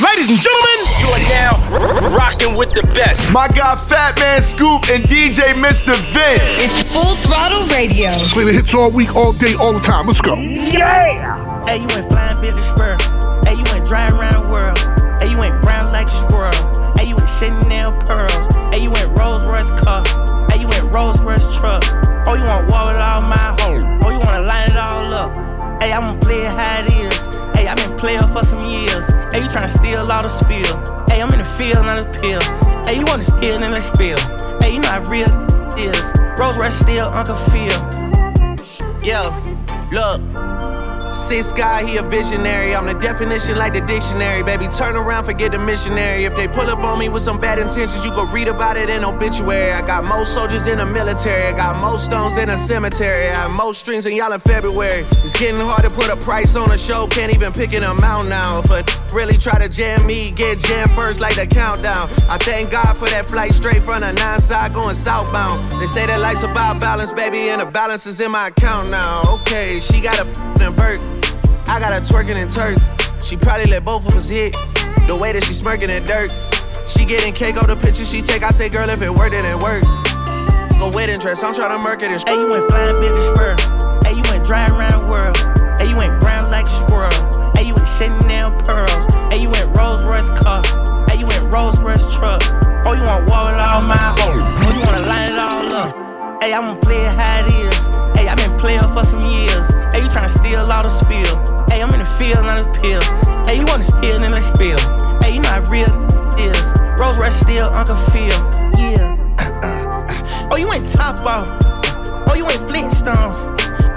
Ladies and gentlemen, you are now rocking with the best. My guy Fatman Scoop and DJ Mr. Vince. It's Full Throttle Radio. Play the hits all week, all day, all the time. Let's go. Yeah. Hey, you went flying Billy Spur. Hey, you went driving around the world. Hey, you went brown like a squirrel. Hey, you went Chanel pearls. Hey, you went Rolls Royce car. Hey, you went Rolls Royce truck. Oh, you want war with all my hoes. Oh, you wanna line it all up. Hey, I'm going to play it how it is. Hey, I've been playing for some years. Hey, you tryna steal all the spill. Hey, I'm in the field, not a pill. Hey, you want to spill, then let's spill. Hey, you know how real is. Rose Red still Uncle Phil. Yo, look. Sis guy, he a visionary. I'm the definition like the dictionary, baby. Turn around, forget the missionary. If they pull up on me with some bad intentions, you go read about it in obituary. I got most soldiers in the military. I got most stones in a cemetery. I have most strings in y'all in February. It's getting hard to put a price on a show. Can't even pick an amount now. If a really try to jam me, get jammed first like the countdown. I thank God for that flight straight from the nine side going southbound. They say that life's about balance, baby, and the balance is in my account now. Okay, she got a f***ing bird. I got her twerking in Turks. She probably let both of us hit. The way that she smirking in dirt. She getting cake off the picture she take. I say, girl, if it worked, then it worked. Go wedding dress, I'm trying to murk it Hey, you went flying Billy Spur. Hey, you went driving around the world. Hey, you went brown like a squirrel. Hey, you went Chanel pearls. Hey, you went Rolls Royce car. Hey, you went Rolls Royce truck. Oh, you want Field, not a pill. Hey, you want to spill, then let's spill. Hey, you know how real is. Rose Rush still Uncle Phil. Yeah. oh, you went top off. Oh, you went Flintstones.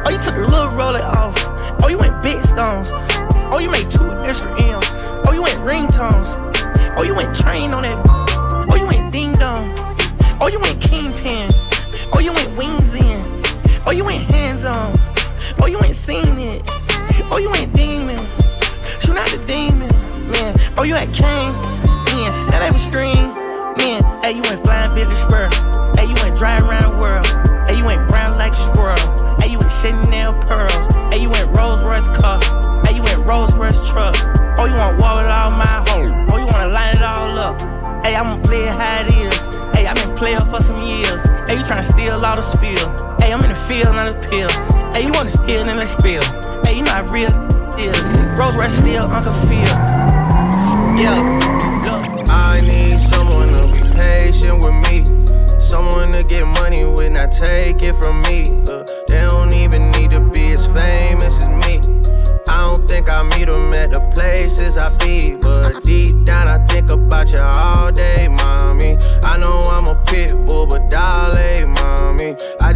Oh, you took the little roller off. Oh, you went big stones. Oh, you made two extra M's. Oh, you went ringtones. Oh, you went train on that. Oh, you went ding dong. Oh, you went kingpin. Oh, you went wings in. Oh, you went hands on. Oh, you ain't seen it. Oh, you ain't demon. Shoot out the demon, man. Oh, you had Kane, man. Now that was stream, man. Hey, you went flying Billy Spur. Hey, you ain't driving around the world. Hey, you ain't brown like squirrel. Hey, you went Chanel pearls. Hey, you ain't Rolls Royce car. Hey, you ain't Rolls Royce truck. Oh, you want war with all my hoes. Oh, you wanna line it all up. Hey, I'm going to play it how it is. Hey, I've been playing for some years. Hey, you trying to steal all the spill. I'm in the field, not a pill. Hey, you want to spill, then let's spill. Hey, you how real is. Rose Rush still Uncle Phil. Yeah, I need someone to be patient with me. Someone to get money with, not take it from me. Uh, they don't even need to be as famous as me. I don't think I meet them at the places I be. But deep down, I think about you all day, mommy. I know I'm a pit bull, but darling, mommy. I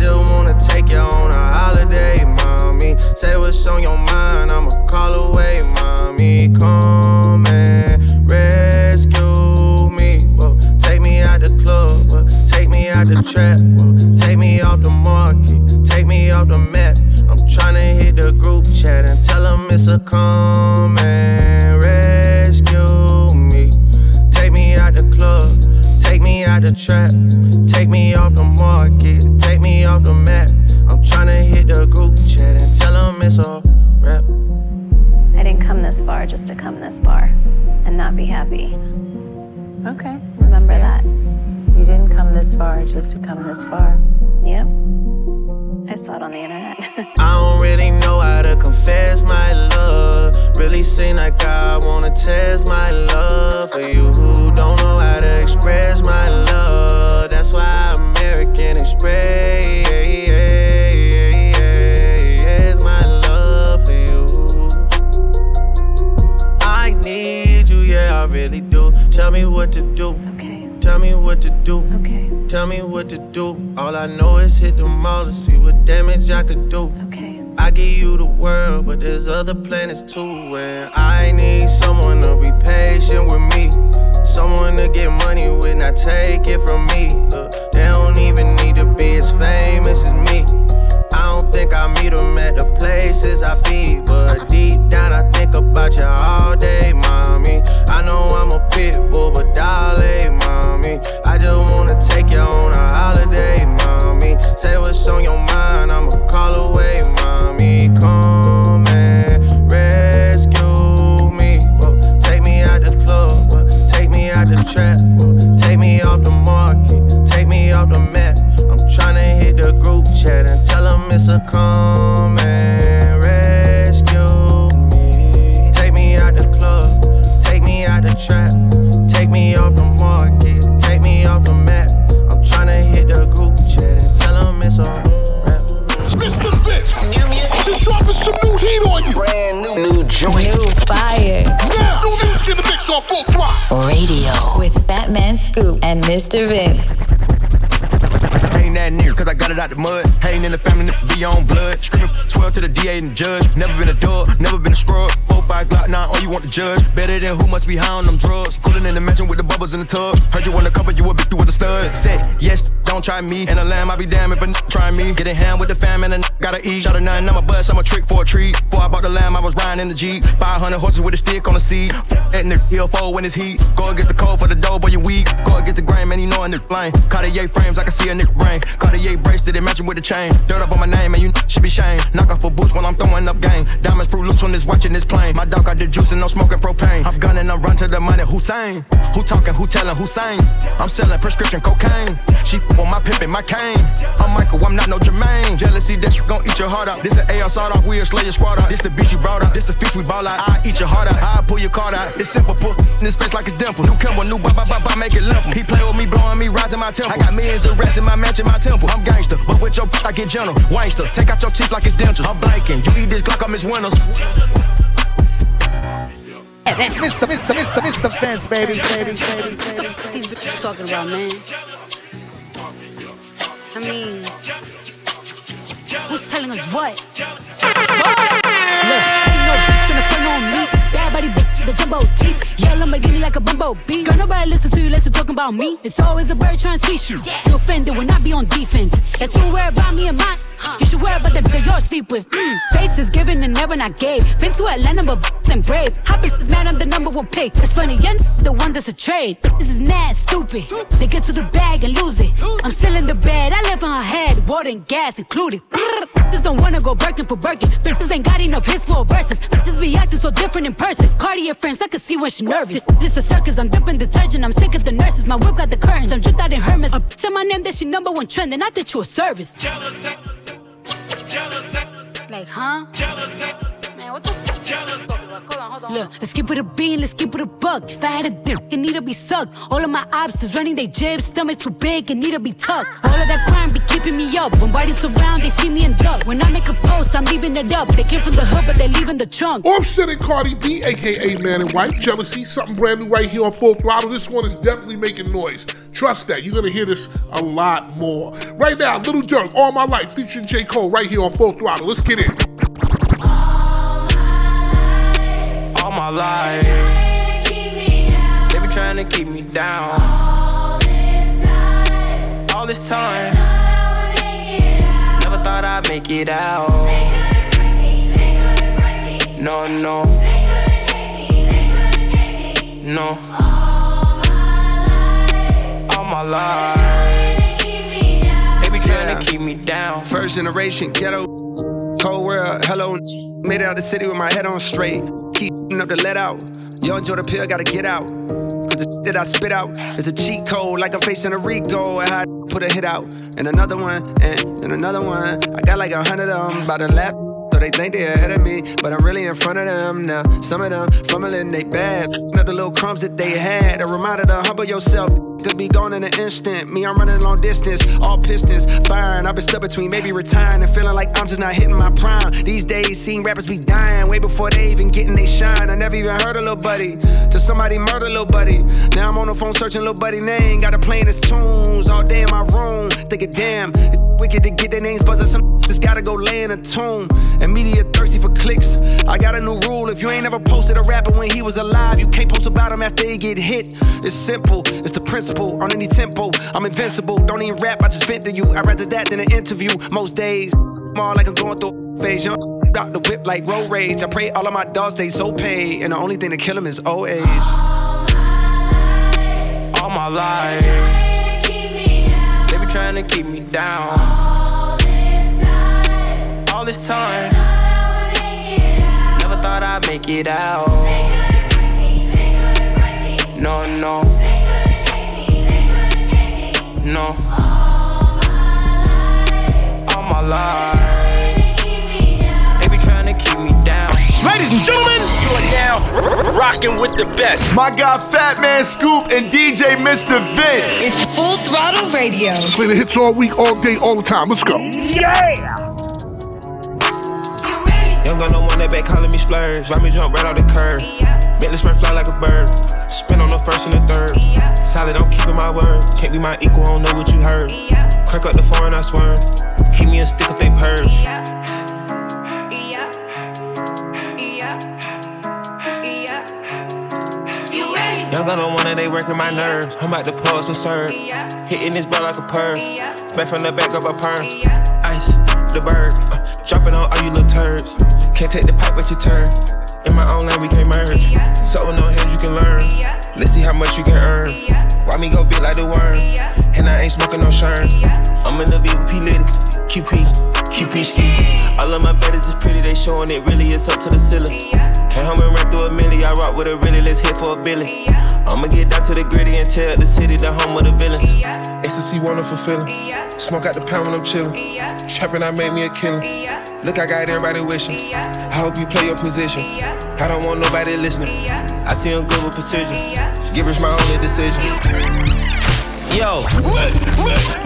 DA and the judge. Never been a dog, never been a scrub. 4 5 Glock 9, all you want to judge. Better than who must be high on them drugs. Cooling in the mansion with the bubbles in the tub. Heard you wanna cover, you a bitch, you was a stud. Say, yes, don't try me. And a lamb, I be damn if a n- try me. Get in hand with the fam and a n- gotta eat. Shot a nine, I'm a bust, I'm a trick for a treat. Before I bought the lamb, I was riding in the Jeep. 500 horses with a stick on the seat. F- that nigga, he'll fold when it's heat. Go against the cold for the dough, boy, you weak. Go against the grain, man, you know a nigga lame. Cartier frames, I can see a nigga brain. Cartier bracelet, it matching with the chain. Dirt up on my name, and you n- should be shamed. Knock off for boots while I'm throwing up game. Diamonds fruit loose when it's watching this plane. My dog got the juice and no smoking propane. I'm gunning, I'm run to the money. Hussein, who talking, who telling, saying? I'm selling prescription cocaine. She on my pimpin', my cane. I'm Michael, I'm not no Jermaine. Jealousy, that you gon' eat your heart out. This an AR sawed off, we a slayer squad out. This the bitch you brought out. This a fish we ball out. I eat your heart out. I pull your card out. It's simple, put in his face like it's dimple. New Kimble, new ba ba ba ba, make it limp. He play with me, blowing me, rising my temple. I got millions of rats in my mansion, my temple. I'm gangster, but with your I get gentle. Wangster, take out your teeth like it's dentures. I'm blanking. You eat this Glock, I'm miss Winters. Mr. Mr. Mr. Mr. Vince, baby, baby, baby, baby. these bitches talking about, man? I mean, who's telling us what? What? Look, ain't no bitch gonna front on me. Bad body bitch, the jumbo teeth. Yeah, Lamborghini like a bumbo bumblebee. Girl, nobody listen to you, listen talking about me. It's always a bird trying to teach you. You offended when I be on defense. You're too worried about me and mine. You should worry about the that you're sleep with. Mm. Face is given and never not gave. Been to Atlanta, but and brave. Happy is mad, I'm the number one pick. It's funny, you're the one that's a trade. This is mad stupid. They get to the bag and lose it. I'm still in the bed, I live on her head. Water and gas included. Bitches don't wanna go Birkin for Birkin. Bitches ain't got enough hits for verses. Bitches be acting so different in person. Cartier frames, I can see when she nervous. This, this a circus, I'm dipping detergent. I'm sick of the nurses. My whip got the curtains. I'm just out in Hermes. Uh, say my name, that she number one trending. I did you a service. Jealous. Jealous. Like, huh? Man, Look, let's keep it a bean, let's keep it a buck. If I had a dick, it need to be sucked. All of my obstacles running they jibs, stomach too big, it need to be tucked. All of that crime be keeping me up. When bodies around, they see me and duck. When I make a post, I'm leaving it up. They came from the hood, but they leaving the trunk. Offset and Cardi B, aka Man and Wife, Jealousy, something brand new right here on Full Throttle. This one is definitely making noise. Trust that. You're gonna hear this a lot more. Right now, Lil Durk, All My Life, featuring J. Cole right here on Full Throttle. Let's get in. My life. They be trying to keep me down. All this time. Never thought I'd make it out. No, no. Me, no. All my life. They be trying to keep me down. First generation ghetto, cold world, hello. Made it out of the city with my head on straight. Keep up the let out. Yo, enjoy the pill, gotta get out. Cause the that I spit out is a cheat code, like I'm facing a Rico. And I put a hit out, and another one, and, and another one. I got like a hundred of them by the lap. So they think they ahead of me, but I'm really in front of them now. Some of them fumbling they bad. The little crumbs that they had. A reminder to humble yourself. Could be gone in an instant. Me, I'm running long distance, all pistons firing. I've been stuck between maybe retiring and feeling like I'm just not hitting my prime. These days, seeing rappers be dying way before they even getting they shine. I never even heard a little buddy till somebody murder little buddy. Now I'm on the phone searching little buddy name. Got to playing his tunes all day in my room. Thinking, damn, it's wicked to get their names buzzing. Some just gotta go lay in a tomb. And media thirsty for clicks. I got a new rule. If you ain't ever posted a rapper when he was alive, you can't post about him after he get hit. It's simple, it's the principle. On any tempo, I'm invincible. Don't even rap, I just vent to you. I'd rather that than an interview. Most days, more like I'm going through a phase. Young out the whip like road rage. I pray all of my dogs stay so paid. And the only thing to kill them is old age. All my life. They be trying to keep me down. All this time. Never thought I'd make it out. No, no. No. All my life. They be trying to keep me down. Ladies and gentlemen, you are now r- rocking with the best. My guy Fatman Scoop and DJ Mr. Vince. It's Full Throttle Radio. Play the hits all week, all day, all the time. Let's go. Yeah. Young gun, no one that back calling me splurge. Ride me jump right off the curb. Bentley spray fly like a bird. Spin on the first and the third. Solid, I'm keeping my word. Can't be my equal, I don't know what you heard. Crack up the foreign, I swear. Keep me a stick if they purge. Gun on one and they working my nerves. I'm about to pause and serve. Hitting this ball like a perm. Back from the back of a perm. Ice, the bird. Uh, dropping on all you little turds. Can't take the pipe, but you turn. In my own lane, we can't merge. So no hands you can learn. Let's see how much you can earn. Why me go big like the worm? And I ain't smoking no shern. I'm in the VP lady. QP, QP ski. All of my betters is pretty, they showing it really It's up to the ceiling. Came home and ran through a milli, I rock with a really, let's hit for a billy. I'ma get down to the gritty and tell the city the home of the villains. Ecstasy wonderful feeling. Smoke out the pound when I'm chillin'. Trapping, I made me a killer. Look, I got everybody wishing. I hope you play your position. I don't want nobody listening. I see him good with precision. Give us my only decision. Yo,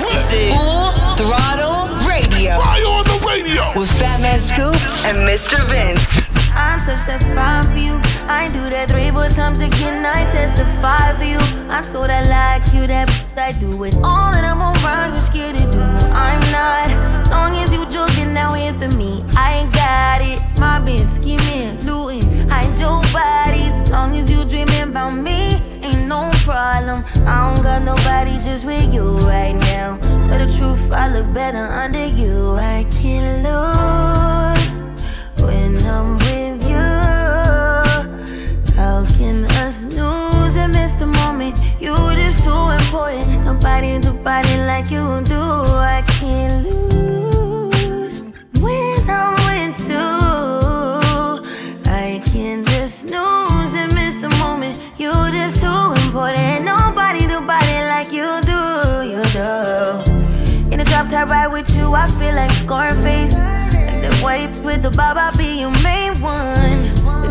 this is Full Throttle Radio. Fire on the radio with Fatman Scoop and Mr. Vince. I touch that fine for you. I do that three, four times again. I testify for you. I'm so that like you, that I do it all that I'm around. You're scared to do. I'm not. Long as you joking now in for me, I ain't got it. My been scheming, looting, hide your bodies. Long as you dreaming about me, ain't no problem. I don't got nobody just with you right now. Tell the truth, I look better under you. I can't lose when I'm You just too important. Nobody do body like you do. I can't lose when I'm with you. I can't just snooze and miss the moment. You just too important. Nobody do body like you do. You do. In the drop top ride with you, I feel like Scarface. Like the white with the bob, I'll be your main one.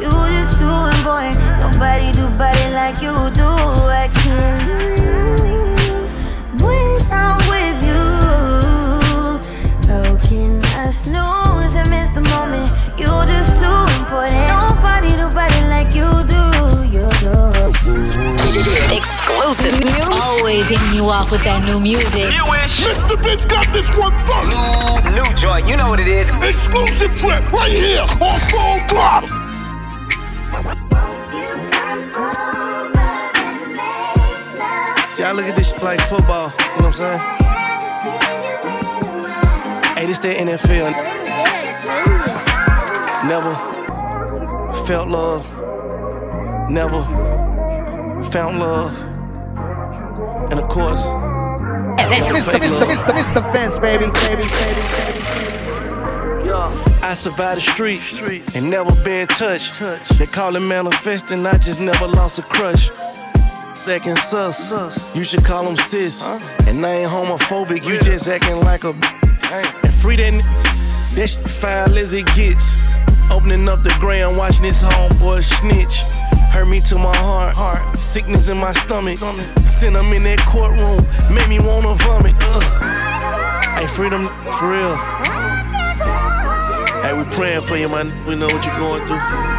You just too important. Nobody do body like you do. I can't lose when I'm with you. How can I snooze and miss the moment? You just too important. Nobody do body like you do. You do. Exclusive. Music. Always hitting you off with that new music. Mr. Vince got this one first. new, new joint. You know what it is. Exclusive trip right here on Full Throttle. See, I look at this like football. You know what I'm saying? Hey, this the NFL. Never felt love. Never found love. And of course, never fake love. Mr. Vince, baby, baby, baby. I survived the streets and never been touched. They call it manifesting, I just never lost a crush. Second sus, you should call him sis. And I ain't homophobic, you just acting like a. And free that, n- that shit foul as it gets. Opening up the ground, watching this homeboy snitch. Hurt me to my heart, sickness in my stomach. Sent him in that courtroom, made me wanna vomit. Ugh. Hey, freedom for real. Hey, we praying for you, man. We know what you're going through.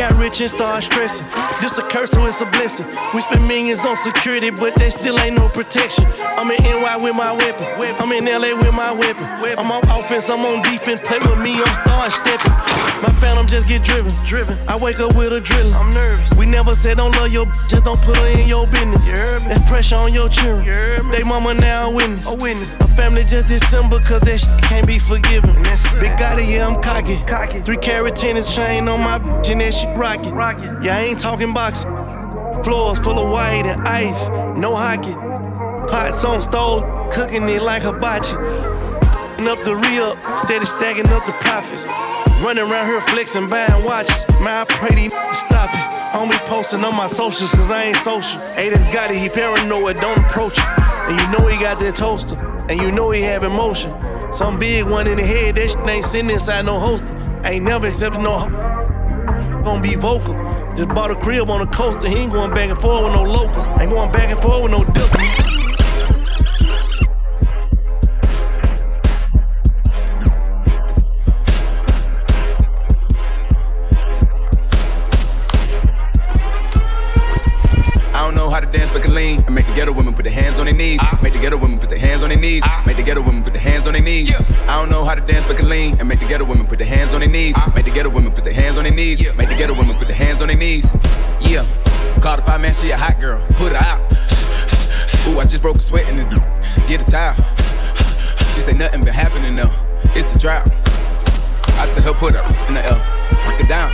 Got rich and started stressing. This a curse or it's a blessing. We spend millions on security, but there still ain't no protection. I'm in NY with my weapon. I'm in LA with my weapon. I'm on offense, I'm on defense. Play with me, I'm starting stepping. My phantom just get driven. Driven. I wake up with a drilling. I'm nervous. We never said don't love your b- just don't put her in your business. That's pressure on your children. They mama now a witness. A witness. My family just December cause that shit can't be forgiven. Big Gotti, yeah, I'm cocky. Three carat tennis chain on my bitch and that shit rocket. Yeah, I ain't talking boxing. Floors full of white and ice, no hockey. Pots on stove, cooking it like hibachi. up the re steady stacking up the profits. Running around here flexing, buying watches. Man, I pray these stop it. Be posting on my socials cause I ain't social. Aiden got it, he paranoid, don't approach it. And you know he got that toaster, and you know he have emotion. Some big one in the head, that shit ain't sitting inside no holster. Ain't never accepted no gonna be vocal. Just bought a crib on the coast, and he ain't going back and forth with no locals. Ain't going back and forth with no dip. How to dance but can lean and make the ghetto women put their hands on their knees. Uh, make the ghetto women put their hands on their knees. Yeah. Make the ghetto women put their hands on their knees. Yeah. Call the five man, she a hot girl. Put her out. Ooh, I just broke a sweat in the get a towel. She say nothing been happening though. It's a drought. I tell her put her in the L break it down.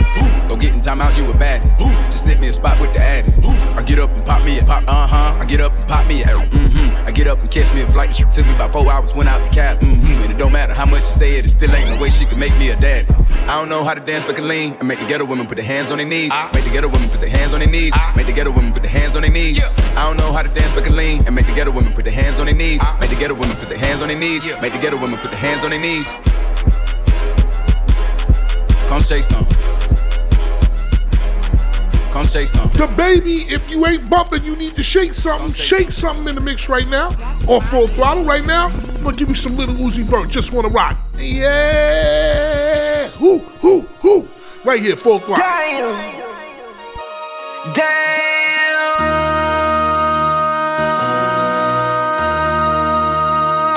Go get in time out, you a baddie. Just sit me a spot with the addy. I get up and pop me a pop, uh huh. I get up and pop me a, mm-hmm. I get up and catch me a flight. Took me about four hours, went out the cab, mm-hmm. And it don't matter how much she say it, it still ain't no way she can make me a daddy. Ah. Ah. I don't know how to dance, but can lean and make the ghetto women put their hands on their knees. Ah. Make the ghetto women put their hands on their knees. Make the ghetto women put their hands on their knees. I don't know how to dance, but can lean and make the ghetto women put their hands on their knees. Make the ghetto women put their hands on their knees. Make the ghetto women put their hands on their knees. Come shake some. Come shake some. The baby, if you ain't bumping, you need to shake something. Shake, something in the mix right now. Or full throttle right now. I'm gonna give you some little Uzi Vert. Just wanna rock. Yeah. Who, who, who? Right here, full throttle. Damn. Damn.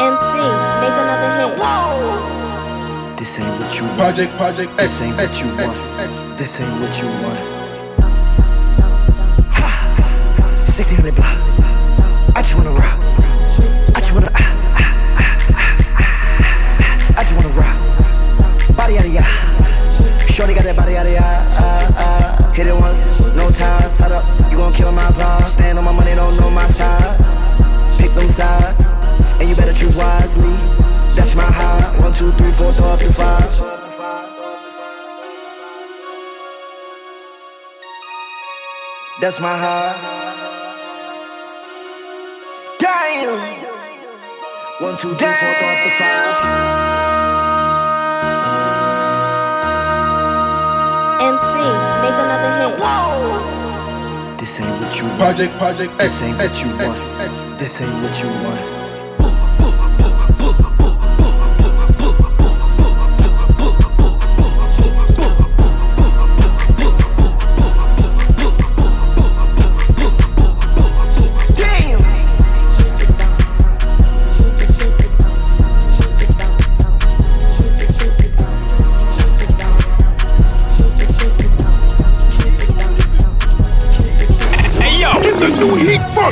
MC, make another hit. Whoa. This ain't what you want. Project, project, this ain't what you want. This ain't what you want. 1600 block. I just wanna rock. I just wanna. Ah, ah, ah, ah, I just wanna rock. Body out of ya. Shorty got that body out of ya. Ah, ah. Hit it once, no time. Side up, you gon' kill my vibe. Stand on my money, don't know my size. Pick them sides, and you better choose wisely. That's my high. One, two, three, four, throw up to five. That's my high. Damn. One, two, three, four, throw up to five. MC, make another hit. Whoa. This ain't what you want. Project, project, This ain't what you want. This ain't what you want.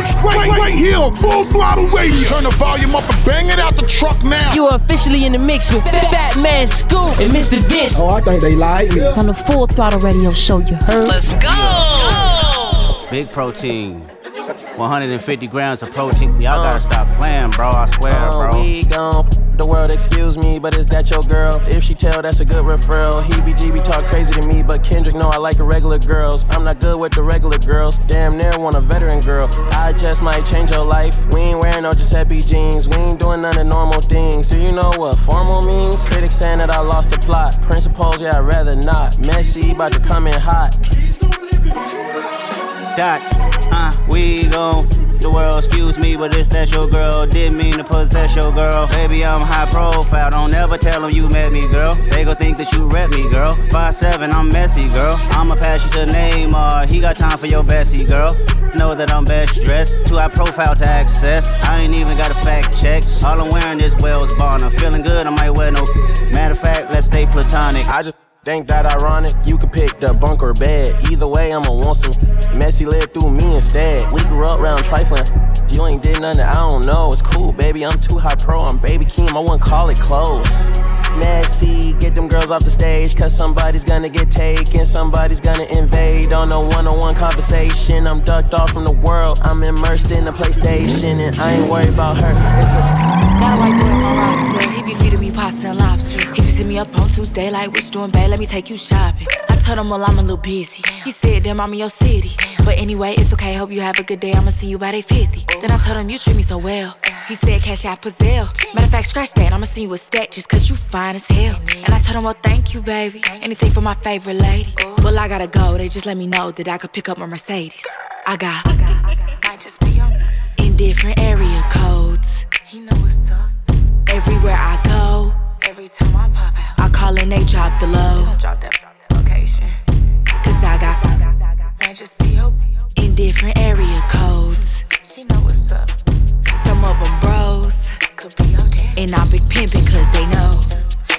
Full throttle radio. Turn the volume up and bang it out the truck now. You are officially in the mix with Fatman Scoop and Mr. Vince. Oh, I think they like me. On the Full Throttle Radio Show, you heard? Let's go. Big protein. 150 grams of protein. Y'all gotta stop playing, bro. I swear, uh, bro. We gon' the world, excuse me, but is that your girl? If she tell, that's a good referral. He BGB talk crazy to me, but Kendrick know I like the regular girls. I'm not good with the regular girls. Damn near want a veteran girl. I just might change your life. We ain't wearing no Giuseppe jeans. We ain't doing none of normal things. So you know what formal means? Critics saying that I lost the plot. Principles, yeah, I'd rather not. Messy, about to come in hot. Dot, uh, we gon' the world, excuse me, but it's that your girl. Didn't mean to possess your girl. Baby, I'm high profile. Don't ever tell them you met me, girl. They gon' think that you rep me, girl. Five seven, I'm messy, girl. I'ma pass you to Neymar. He got time for your Bessie, girl. Know that I'm best dressed. Too high profile to access. I ain't even got a fact check. All I'm wearing is Wales Bonner. Feeling good, I might wear no. Matter of fact, let's stay platonic. I just Think that ironic? You could pick the bunk or bed. Either way, I'ma want some. Messy led through me instead. We grew up round trifling. You ain't did nothing, I don't know. It's cool, baby. I'm too high pro. I'm baby Keem. I wouldn't call it close. Messy, get them girls off the stage. Cause somebody's gonna get taken. Somebody's gonna invade on a one on one conversation. I'm ducked off from the world. I'm immersed in the PlayStation. And I ain't worried about her. Got a white boy on my roster. He be feeding me pasta and lobster. He just hit me up on Tuesday, like, what you doing, babe? Let me take you shopping. I told him, well, I'm a little busy. He said, damn, I'm in your city. But anyway, it's okay. Hope you have a good day. I'ma see you by day 50. Then I told him, you treat me so well. He said, cash out Pazelle. Matter of fact, scratch that. I'ma see you with stack just cause you fine as hell. And I told him, well, thank you, baby. Anything for my favorite lady. Well, I gotta go. They just let me know that I could pick up my Mercedes. I got, might just be on in different area codes. He know what's up. Everywhere I go, every time I pop out, I call and they drop the low. Drop that location. Cause I got, might just be open in different area codes. She know what's up. Some of them bros, could be okay. And I big pimpin' cause they know.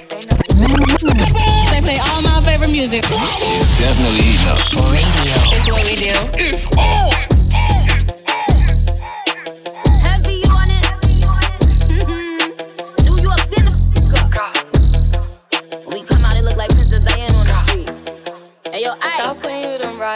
They play all my favorite music. It's definitely heating up. Radio. It's what we do. It's on.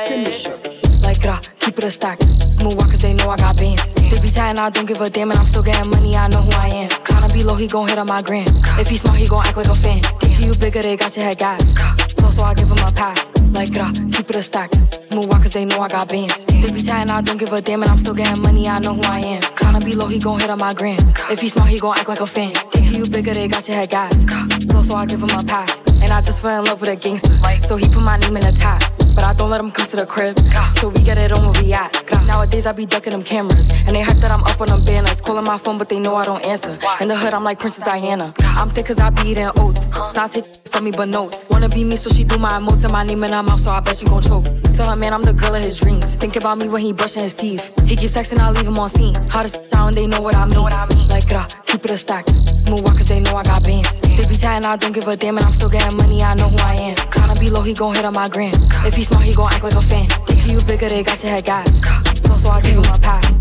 With them. Like, grah, keep it a stack. Move walk cause they know I got bands. They be chatting, I don't give a damn, and I'm still getting money, I know who I am. Tryna be low, he gon' hit on my gram. If he smart, he gon' act like a fan. Think you bigger, they got your head gas. So, so I give him a pass. Like, grah, keep it a stack. Move walk cause they know I got bands. They be chatting, I don't give a damn, and I'm still getting money, I know who I am. Tryna be low, he gon' hit on my gram. If he smart, he gon' act like a fan. Think you bigger, they got your head gas. So, so I give him a pass. And I just fell in love with a gangster. So he put my name in the top. But I don't let him come to the crib. So we get it on where we at. Nowadays I be ducking them cameras. And they hype that I'm up on them banners. Calling my phone, but they know I don't answer. In the hood, I'm like Princess Diana. I'm thick cause I be eating oats. Not take from me, but notes. Wanna be me, so she do my emotes and my name in her mouth, so I bet she gon' choke. Tell her, man, I'm the girl of his dreams. Think about me when he brushing his teeth. He keep texting, I leave him on scene. Hottest down, they know what I mean. Like, grah, keep it a stack. Move walk cause they know I got bands. They be chatting, I don't give a damn, and I'm still getting money, I know who I am. Tryna be low, he gon' hit on my gram. If he smart, he gon' act like a fan. Think you bigger, they got your head gas. So, so I give him a pass.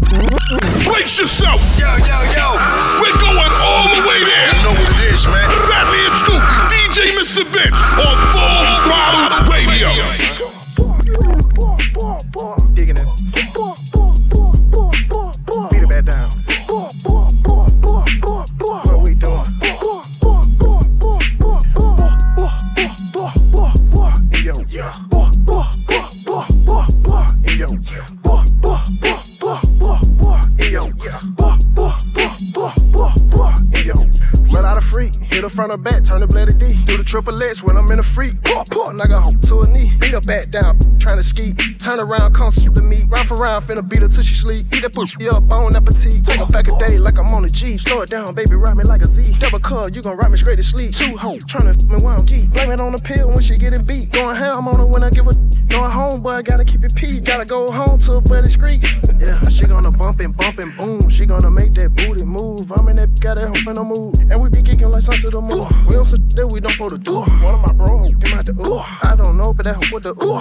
Brace yourself! Yo, yo, yo! We're going all the way there! You know what it is, man. Fatman Scoop, DJ Mr. Vince on Full Throttle Radio. Hit front or back, turn the blade to D. Do the triple X when I'm in a freak. Knock her hoe to a knee, beat her back down, trying to ski. Turn around, come soup the meat. Round for round, finna beat her till she sleep. Eat that pussy up, on appetite. Take her back a day like I'm on a G. Slow it down, baby, ride me like a Z. Double cut, you gon' ride me straight to sleep. Two hoes, tryna f me while I'm geek. Blame it on the pill when she getting beat. Going ham on her when I give her. Going home, boy, gotta keep it pee. Gotta go home to a buddy street. Yeah, she gonna bump and bump and boom. She gonna make that booty move. I'm in that, got that hoe in the mood. And we be kicking like something to the moon. We don't sit there, we don't supposed to do. One of my bros came out the ooh. I don't know, but that hoe with the ooh.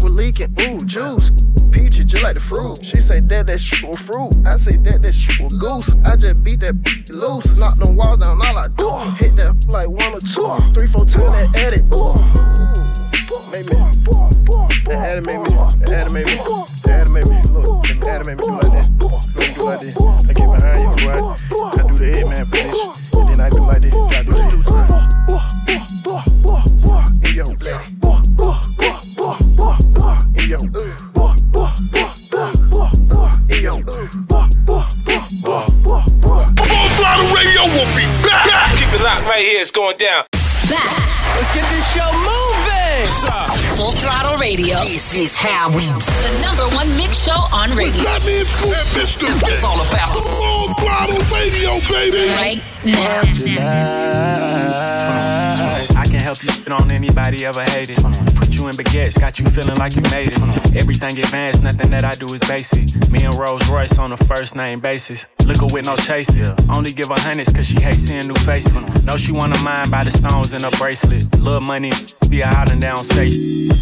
We're leaking, ooh, juice. Peachy, just like the fruit. She say that that shit was fruit. I say that that shit was goose. I just beat that loose. Knock them walls down, all I do. Hit that like one or two. Three, four times that edit. Ooh. Make me. That animate me. That animate me. That animate me. Look, that animate me do like that. Look, do like this. I get behind you, right? I do the hitman position. And then I do like this. I do this two times. In your black. In your. In your. Full Throttle Radio will be back! Keep it locked right here. It's going down. Let's get this show moving. Full Throttle Radio. This is how we the number one mix show on radio. Fatman Scoop and Mr. Vince. It's all about the Full Throttle Radio, baby! right now. I can help you get on anybody ever hated. Put you in baguettes, got you feeling like you made it. Everything advanced, nothing that I do is basic. Me and Rolls Royce on a first name basis. Look Liquor with no chases. Only give her hundreds cause she hates seeing new faces. Know she wanna mind by the stones in her bracelet. Little money, be a out and down say.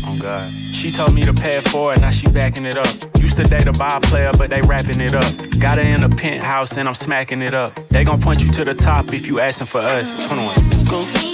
Oh God. She told me to pay for it forward, now she backing it up. Used to date a ball player, but they wrapping it up. Got her in a penthouse and I'm smacking it up. They gon' point you to the top if you asking for us. 21. Go,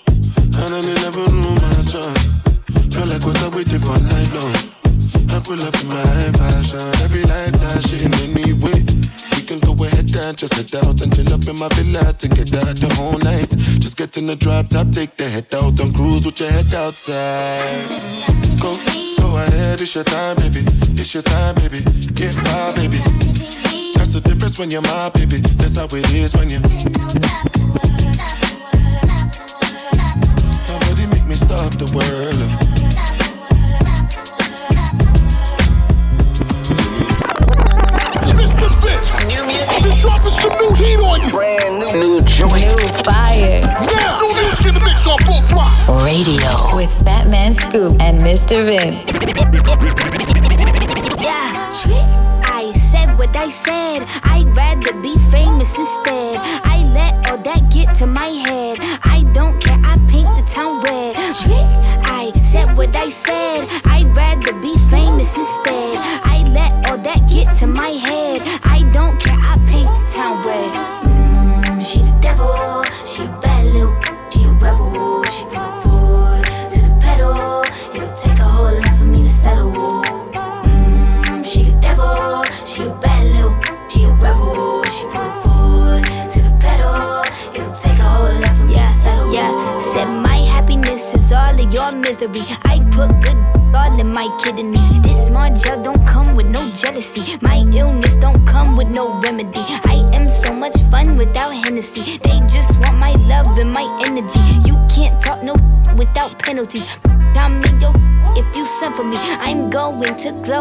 And I never knew my chance. Feel like what I waited for night long. I pull up in my fashion. Every life flashing anyway. We can go ahead and just head out and chill up in my villa to get out the whole night. Just get in the drop top, take the head out and cruise with your head outside. Go, go ahead, it's your time, baby. It's your time, baby. Get my baby. That's the difference when you're my baby. That's how it is when you. Make me stop the world. Mr. Vince, New music. just dropping some new heat on you. Brand new. New joint. New fire. Now, new music in the mix on full block. Radio. With Fatman Scoop and Mr. Vince. Yeah, trick. I said what I said. I'd rather be famous instead.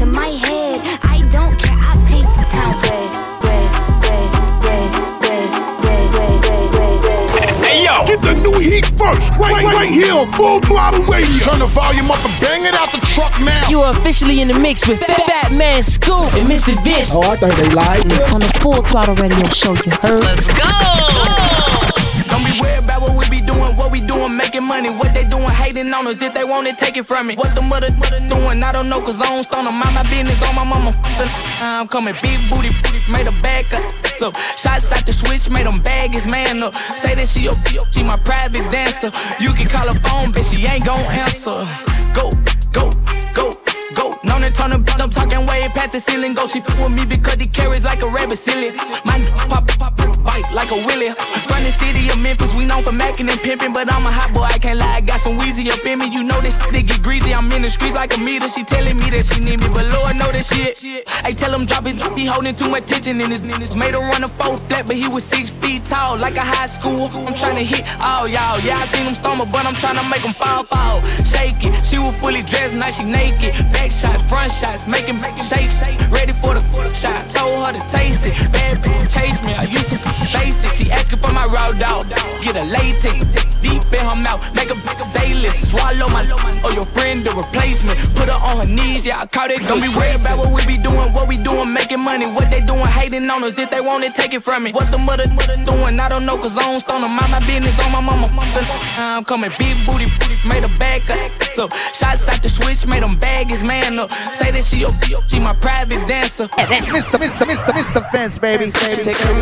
to my head. I don't care, I paint the town red. Hey yo, get the new heat first, right, right, right here, full throttle radio. Turn the volume up and bang it out the truck now. You are officially in the mix with Fat, Fatman Scoop and Mr. Vince. Oh, I think they lied. On the full throttle radio show, you heard. Let's go what we doing, making money. What they doing, hating on us. If they want it, take it from me. What the mother, mother doing, I don't know, cause I don't stone them. Mind my business on my mama. I'm coming big booty, made a back up. So shots out the switch, made them bag his man up. Say that she a, she my private dancer. You can call her phone, bitch, she ain't gon' answer. Go. Go, known to turn bitch, I'm talking way past the ceiling. Go, she f with me because he carries like a rabbit silly. My n- pop, pop, pop, bite like a willy. Run the city of Memphis, we known for macking and pimping, but I'm a hot boy, I can't lie. I got some Weezy up in me, you know this shit, get greasy. I'm in the streets like a meter. She telling me that she need me, but Lord know that shit. I tell him drop it, he holding too much tension in his niggas. Made him run a four flat, but he was six feet tall, like a high school. I'm trying to hit all y'all. Yeah, I seen him stumble, but I'm trying to make him fall, fall. Shake it, she was fully dressed, now she naked. Back front shots, making, making shake, shake. Ready for the shot, told her to taste it. Bad bitch chase me, I used to basic. She asking for my raw dog. Get a latex, deep in her mouth, make a say lift. Swallow my, or your friend the replacement. Put her on her knees, yeah, I caught it. Don't be worried about what we be doing, what we doing, making money. What they doing, hating on us. If they want it, take it from me. What the mother, mother doing, I don't know, cause I don't stone them. Mind my business on my mama. I'm coming big booty, made a back up. So shots out the switch, made them bag his man up. Say that she a, she my private dancer. Mr. Mr. Mr. Mr. Vince, baby. She say come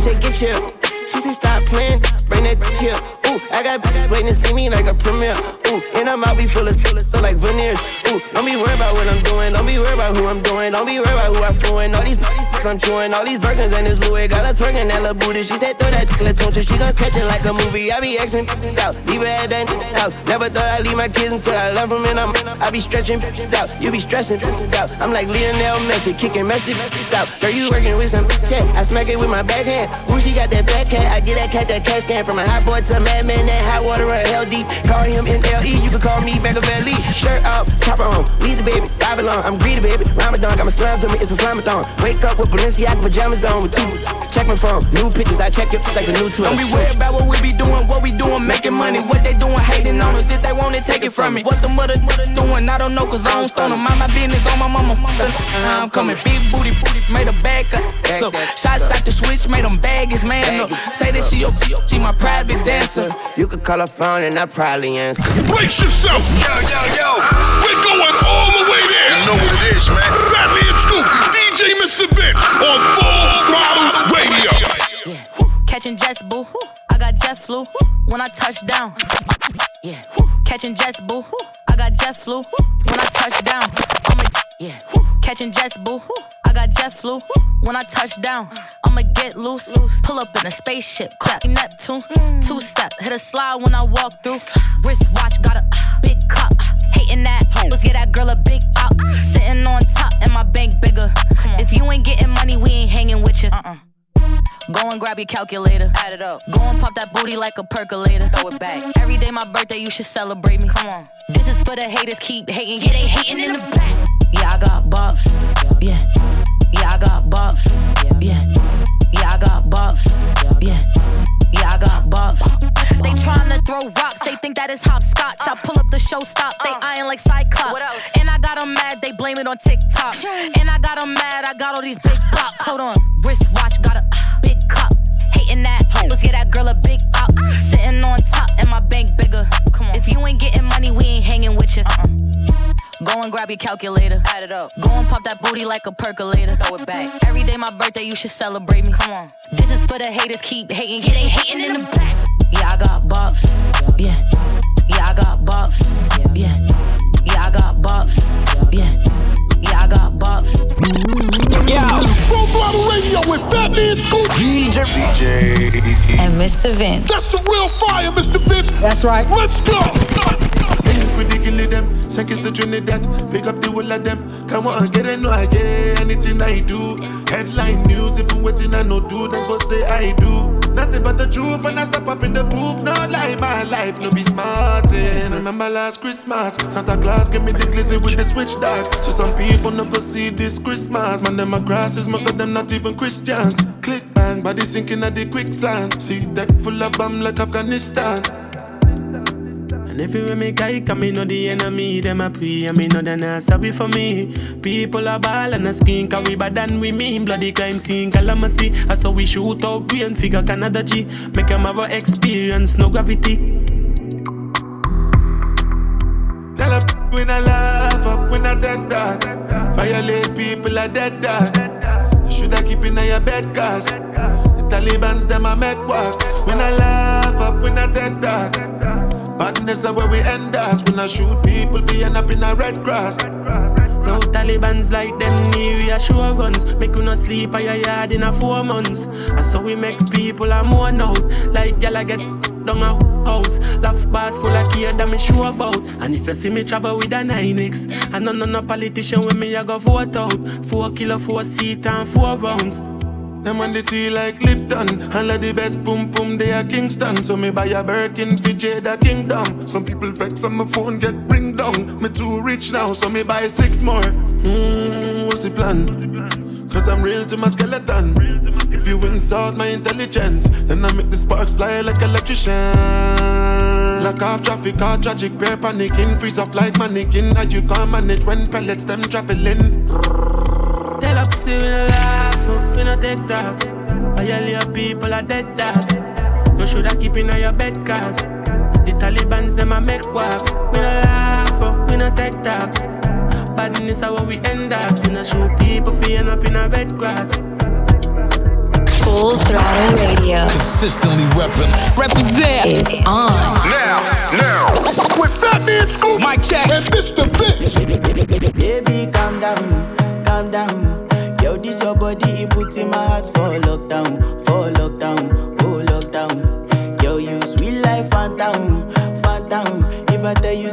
take a chill. She say stop playing, bring that here. Ooh, I got bitches waiting to see me like a premiere. Ooh, and I'm out be full of full of so like veneers. Ooh, don't be worried about what I'm doing. Don't be worried about who I'm doing. Don't be worried about who I'm fooling. All these, these I'm chewing. All these Birkins and this Louis. Got her twerking that little booty. She said throw that little She gon' catch it like a movie. I be Xing out, leave it at that house. Never thought I'd leave my kids until I love them and I'm. I be stretching out. You be stressing out. I'm like Lionel Messi, kicking Messi out. Girl, you working with some check. I smack it with my backhand. Ooh, she got that fat cat. I get that cat that cat scan from a hot boy to a madman. That hot water or hell deep. Call him NLE. You can call me Machiavelli. Shirt off, top on. Weezy baby, Babylon. I'm greedy baby. Ramadan got my slam to me. It's a slamathon. Wake up with Balenciaga pajamas on with two. Check my phone. New pictures. I check it like a new tool. Don't be worried about what we be doing. What we doing, making money. What they doing, hating on us. If they want it, take it from me. What the mother, mother doing, I don't know, cause I don't stone them. Mind my business on my mama. I'm coming. Big booty, booty, made a bag up. So, shots out the switch, made them bag his man up. Say that she, she my private dancer. You could call her phone and I probably answer. Brace yourself! Yo, yo, yo! We're going all the way there! You know what it is, man. Fatman Scoop, DJ Mr. Vince on Full Throttle Radio. Yeah. Catching jets, boo. I got jet flu when I touch down. Yeah. Catching jets, boo. I got jet flu when I touch down. I'm a yeah. Catching jets, boo. I got jet flu when I touch down. I'ma get loose. Pull up in a spaceship, crack Neptune. Two step, hit a slide when I walk through. Wrist watch, got a big cup. Hating that, let's get that girl a big up. Sitting on top and my bank bigger. If you ain't getting money, we ain't hanging with you. Uh-uh. Go and grab your calculator. Add it up. Go and pop that booty like a percolator. Throw it back. Every day my birthday, you should celebrate me. Come on. This is for the haters. Keep hating. Yeah, they hating in the back. Yeah, I got bops. Yeah. Yeah, I got bops. Yeah. Got. Yeah. Yeah, I got bops. They tryna throw rocks, they think that is hopscotch. I pull up the show stop, they eyeing like Cyclops. And I got them mad, they blame it on TikTok. And I got them mad, I got all these big bops. Hold on, wristwatch, got a big cup. Hating that, let's get that girl a big up. Sitting on top, and my bank bigger. Come on, if you ain't getting money, we ain't hanging with you. Uh-uh. Go and grab your calculator. Add it up. Go and pop that booty like a percolator. Throw it back. Every day my birthday, you should celebrate me. Come on. This is for the haters. Keep hating. Yeah, they hating in the back. Yeah, I got bops. Yeah. Yeah, I got bops. Yeah. Yeah, I got bops. Yeah. Yeah, I got bops. Yeah. Full Throttle Radio with Fatman Scoop. DJ. DJ. And Mr. Vince. That's the real fire, Mr. Vince. That's right. Let's go. Is the Trinidad. Pick up the whole of them. Come on, get it, no, I get anything I do. Headline news, if you waiting, I no do, then go say I do. Nothing but the truth, and I step up in the booth. No lie, my life, no be smarting. Eh. Remember last Christmas, Santa Claus gave me the glizzy with the switch dog. So some people no go see this Christmas. Man, them a grasses, most of them not even Christians. Click bang, body sinking at the quicksand. See deck full of bomb like Afghanistan. And if you make I come, me know the enemy, them a pray, and me know they not sorry for me. People are ball and a skin, cause we bad than we mean. Bloody crime scene, calamity. That's how we shoot out brain figure Canada G. Make them have a experience, no gravity. Tell up when I laugh up when I dead dog. Violate people are dead dog. Should I keep in your bed cause the Taliban's them a make walk. When I laugh up when I dead dog. Badness are where we end us. When I shoot people, we end up in a red cross. No Taliban's like them near sure guns. Make you not sleep at your yard in a four months. And so we make people a mourn out. Like y'all get down a house. Laugh bars full of care that me sure about. And if you see me travel with a 9X, I know of no politician with me, I go vote out. Four kilo, four seat, and four rounds. Them on the tea like Lipton. All of the best boom boom they are Kingston. So me buy a Birkin for Jada Kingdom. Some people vex on my phone get ring down. Me too rich now, so me buy six more. Hmm, what's the plan? Cause I'm real to my skeleton. If you insult my intelligence, then I make the sparks fly like electrician. Lock off traffic, all tragic, bear panicking. Freeze up like mannequin. As you can't manage when pellets them traveling. Tell up to me no, we no take talk. I yell your people are dead dog. You shoulda keep in your bed cause the Taliban's them a make work. We no laugh, oh, we no take talk. Badness how we end us. We no shoot people, we end up in a red grass. Full Throttle Radio. Consistently repping. Represent. Is on. Now, now. With Fatman Scoop. Mic check. And Mr. Fitz. Baby, calm down. Calm down. Yo, this your body, it put in my heart for lockdown, for lockdown, oh lockdown. Yo, you sweet life, phantom, phantom. If I tell you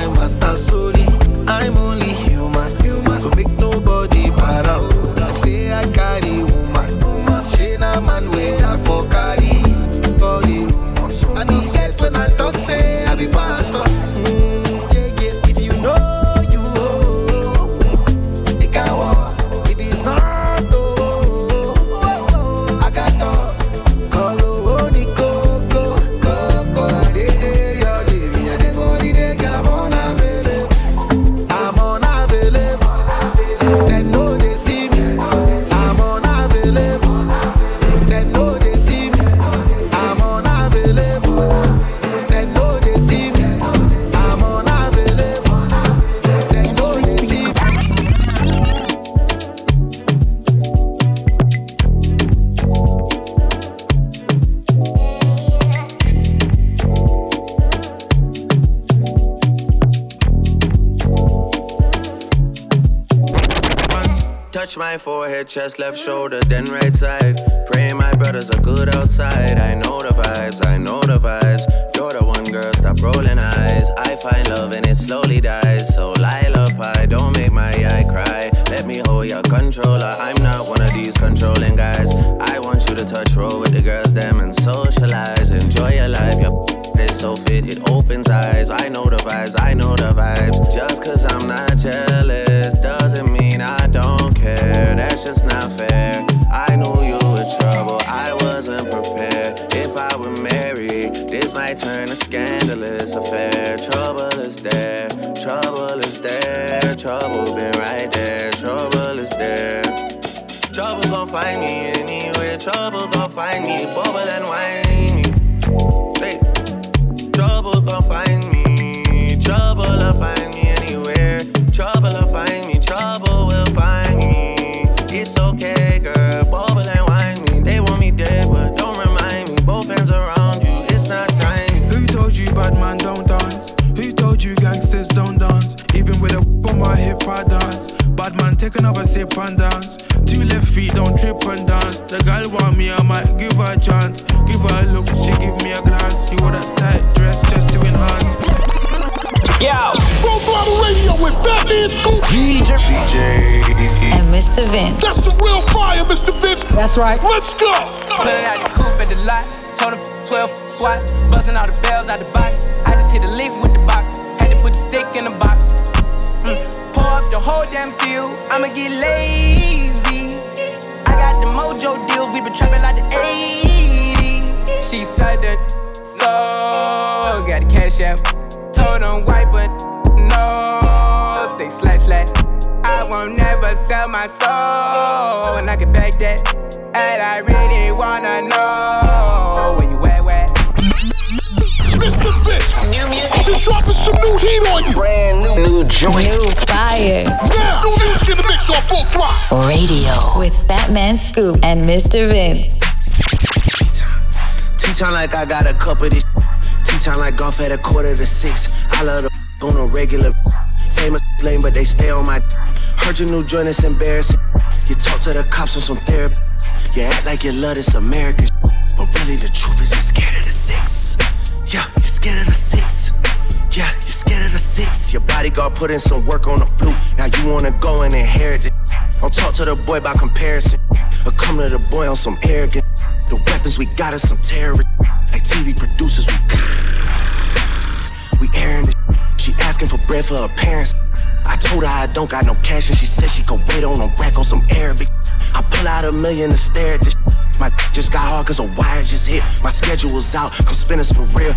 I'm a tasuri. I'm only chest, left shoulder, then right side. trouble gon' find me, bubble and wine. Say, trouble gon' find me, trouble'll find me anywhere. Trouble'll find me, trouble will find me. It's okay, girl, bubble and wine me. They want me dead, but don't remind me. Both hands around you, it's not time. Who told you bad man don't dance? Who told you gangsters don't dance? Even with a on my hip, I dance. Bad man, take another sip and dance trip and dance. The girl want me, I might give her a chance. Give her a look, she give me a glance. You wore that tight dress just to enhance. Yo, Full throttle radio with Fatman Scoop. DJ. And Mr. Vince. That's the real fire, Mr. Vince. That's right. Let's go. Pulling out the coupe at the lot. Told him 12 swat. Busting all the bells out the box. I just hit a lick with the box. Had to put the stick in the box. Mm. Pour up the whole damn seal. I'ma get lazy. Mojo deals. We been trapping like the 80s. She said that so. Got the cash out. Told him wipe it. No. Say slash slash. I won't never sell my soul. And I can back that. And I really wanna know Mr. Vince. New music. Just dropping some new heat on you. Brand new. new joint. New fire. Now, new music in the mix on full throttle. Radio. With Fatman Scoop and Mr. Vince. T-time like I got a cup of this. T-time like golf at a quarter to six. I love the on a regular. Famous lame, but they stay on my. Heard your new joint is embarrassing. You talk to the cops on some therapy. You act like you love this American. But really, the truth is you're scared of the six. Yeah, you're scared of the six. Yeah, you're scared of the six. Your bodyguard put in some work on the flute. Now you wanna go and inherit it. Don't talk to the boy by comparison. Or come to the boy on some arrogance. The weapons we got is some terrorists. Like TV producers, we we airing it. She asking for bread for her parents. I told her I don't got no cash, and she said she could wait on a rack on some Arabic. I pull out a million to stare at this. My just got hard cause a wire just hit. My schedule was out, come spinners for real.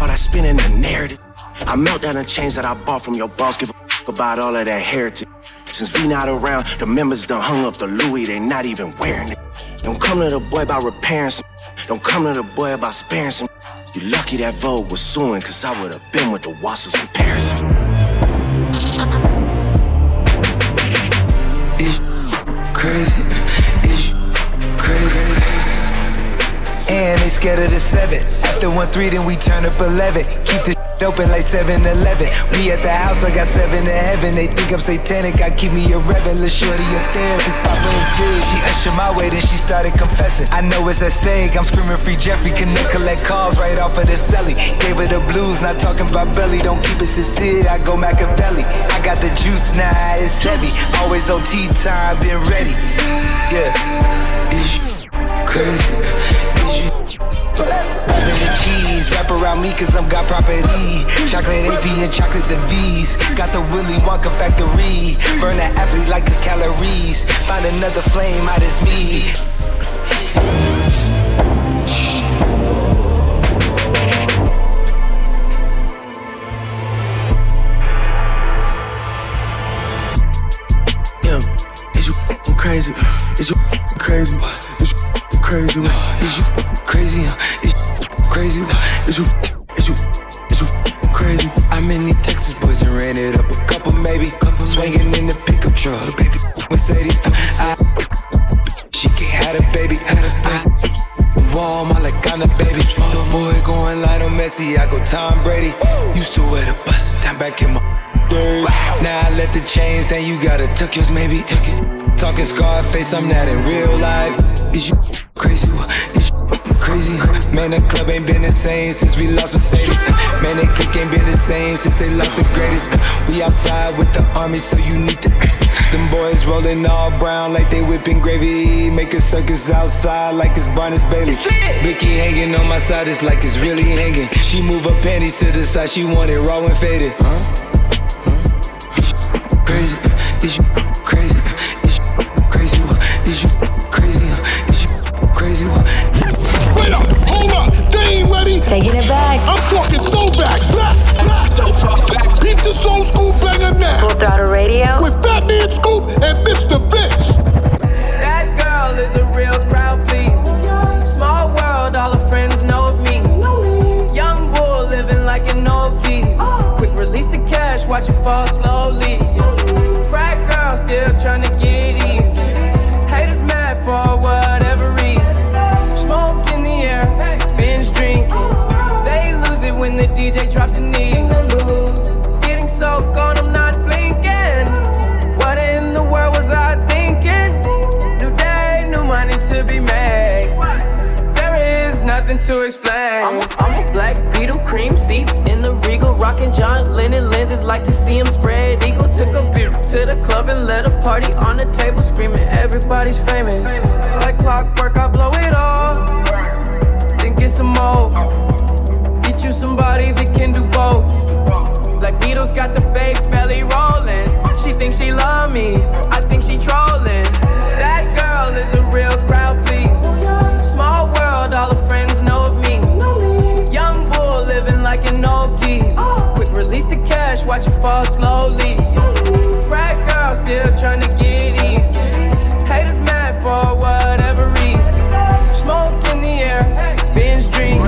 But I spin in the narrative. I melt down the chains that I bought from your boss. Give a about all of that heritage. Since we not around, the members done hung up the Louis, they not even wearing it. Don't come to the boy about repairing some. Don't come to the boy about sparing some. You lucky that Vogue was suing, cause I would've been with the Wassers in Paris. crazy. And they scared of the seven. After one three, then we turn up eleven. Keep the open like 7-Eleven. We at the house, I got seven to heaven. They think I'm satanic, I keep me a rebel. Lil' shorty a therapist, Papa and Sid. She ushered my way, then she started confessing. I know it's at stake, I'm screaming free Jeffrey. Connect, collect calls right off of the celly. Gave her the blues, not talking about belly. Don't keep it sincere, I go Machiavelli. I got the juice now, it's heavy. Always on tea time, been ready. Yeah. Crazy? You the keys, wrap around me cause I'm got property. Chocolate AP and chocolate the V's. Got the Willy Wonka factory. Burn that athlete like his calories. Find another flame out as me. Yeah, is you crazy? Is you crazy? Is you crazy? Is you crazy? Is you f***ing crazy? Is you is you is you crazy? I'm in the Texas boys and ran it up a couple maybe. Couple swinging in the pickup truck. Baby, Mercedes. I, she can't have a baby. Had a baby. Wall my like on a baby. The boy going Lionel Messi. I go Tom Brady. Used to wear the bus down back in my days. Now I let the chains and you gotta tuck yours maybe. Tuck it. Talking Scarface, I'm not in real life. Is you crazy? Crazy? Man, the club ain't been the same since we lost Mercedes. Man, the kick ain't been the same since they lost the greatest. We outside with the army, so you need to. Them boys rolling all brown like they whipping gravy. Make a circus outside like it's Barnum Bailey. Vicky hanging on my side, it's like it's really hanging. She move her panties to the side, she want it raw and faded. Huh? watch it fall John Lennon lenses, like to see him spread. Eagle took a beer to the club and let a party on the table, screaming, everybody's famous. Like clockwork, I fall slowly. Frat girl still trying to get in. Haters mad for whatever reason. Smoke in the air, binge drink.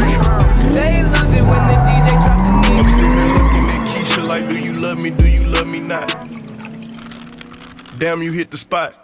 They lose it when the DJ drop the knee. I'm sitting looking at Keisha like, do you love me? Do you love me not? Damn, you hit the spot.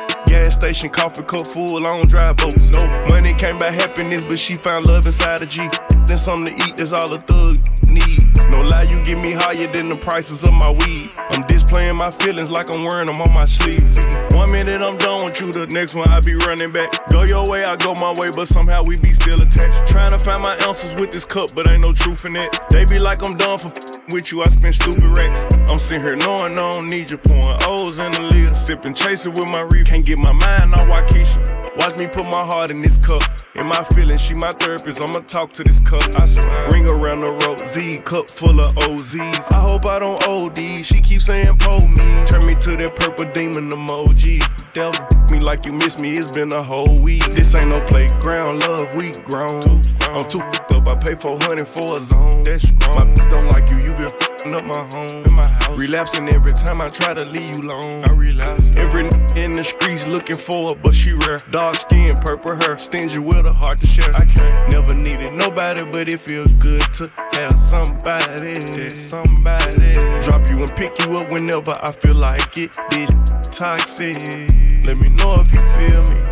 Gas station, coffee cup full, on dry boats. No money came by happiness, but she found love inside a G. Then something to eat, that's all a thug need. No lie, you get me higher than the prices of my weed. I'm displaying my feelings like I'm wearing them on my sleeve. One minute I'm done with you, the next one I be running back. Go your way, I go my way, but somehow we be still attached. Trying to find my answers with this cup, but ain't no truth in it. They be like I'm done for with you, I spend stupid racks. I'm sitting here knowing I don't need you, pouring O's in the lid. Sipping, chasing with my reef. Can't get my mind off Waukesha. Watch me put my heart in this cup. In my feelings, she my therapist. I'ma talk to this cup. I swear. Ring around the road. Z cup full of OZs. I hope I don't OD. She keeps saying pull me. Turn me to that purple demon emoji. Devil me like you miss me. It's been a whole week. This ain't no playground. Love, we grown. I'm too f***ed up. I pay 400 for a zone. That's wrong. My don't like you. You been f***ing up my home. In my house. Relapsing every time I try to leave you alone. I relapse. Every n- in the streets looking for her, but she rare. Dark skin, purple hair, stingy with a heart to share. I can't never needed nobody, but it feel good to have somebody. Somebody drop you and pick you up whenever I feel like it. This toxic. Let me know if you feel me.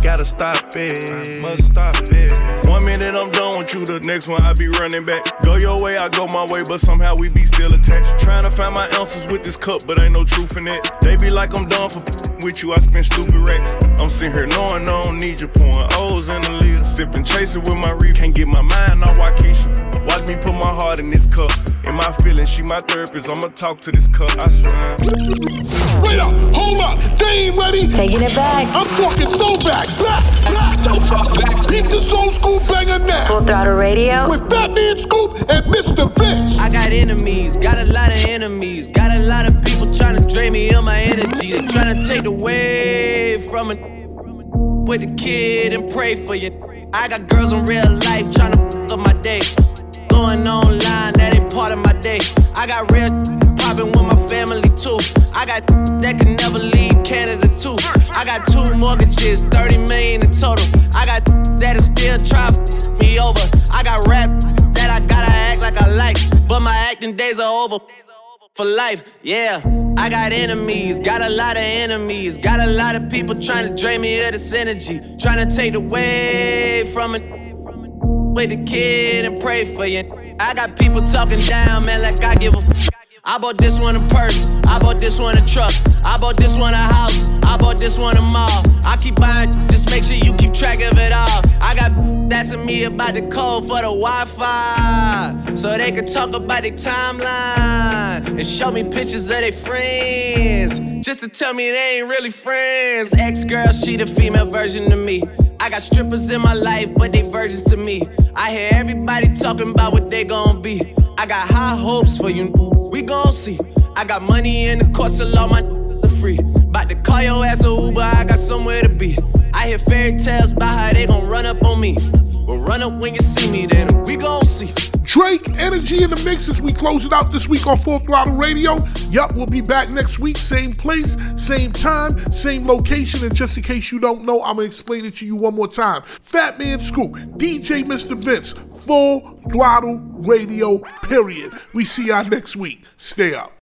Gotta stop it. Must stop it. One minute I'm done with you, the next one I be running back. Go your way, I go my way, but somehow we be still attached. Trying to find my answers with this cup, but ain't no truth in it. They be like I'm done for f- with you, I spend stupid racks. I'm sitting here knowing I don't need you, pouring O's in the lid. Sipping, chasing with my reef. Can't get my mind off Waukesha. Watch me put my heart in this cup. In my feelings, she my therapist. I'ma talk to this cup, I swear. Wait up, hold up, they ain't ready. Taking it back. I'm talking throwbacks. Back, back, so far back. Beat this old school banger now. Full throttle radio. With Fatman Scoop and Mr. Vince. I got enemies, got a lot of enemies, got a lot of people trying to drain me of my energy. They trying to take away from it with the kid and pray for you. I got girls in real life trying to f- up my day. Going online, that ain't part of my day. I got real popping with my family too. I got that can never leave Canada too. I got two mortgages, 30 million in total. I got that'll still try me over. I got rap that I gotta act like I like, but my acting days are over for life, yeah. I got enemies, got a lot of enemies, got a lot of people trying to drain me of this energy, trying to take away from it with the kid and pray for you. I got people talking down, man, like I give a. F- I bought this one a purse, I bought this one a truck, I bought this one a house, I bought this one a mall. I keep buying, just make sure you keep track of it all. I got asking me about the code for the Wi-Fi, so they could talk about their timeline and show me pictures of their friends, just to tell me they ain't really friends. Ex-girl, she the female version of me. I got strippers in my life, but they virgins to me. I hear everybody talking about what they gon' be. I got high hopes for you, we gon' see. I got money in the course of law, my the free. About to call your ass a Uber, I got somewhere to be. I hear fairy tales about how they gon' run up on me. Well, run up when you see me, then we gon' see. Drake, energy in the mix as we close it out this week on Full Throttle Radio. Yup, we'll be back next week, same place, same time, same location. And just in case you don't know, I'm gonna explain it to you one more time. Fatman Scoop, DJ Mr. Vince, Full Throttle Radio, period. We see y'all next week. Stay up.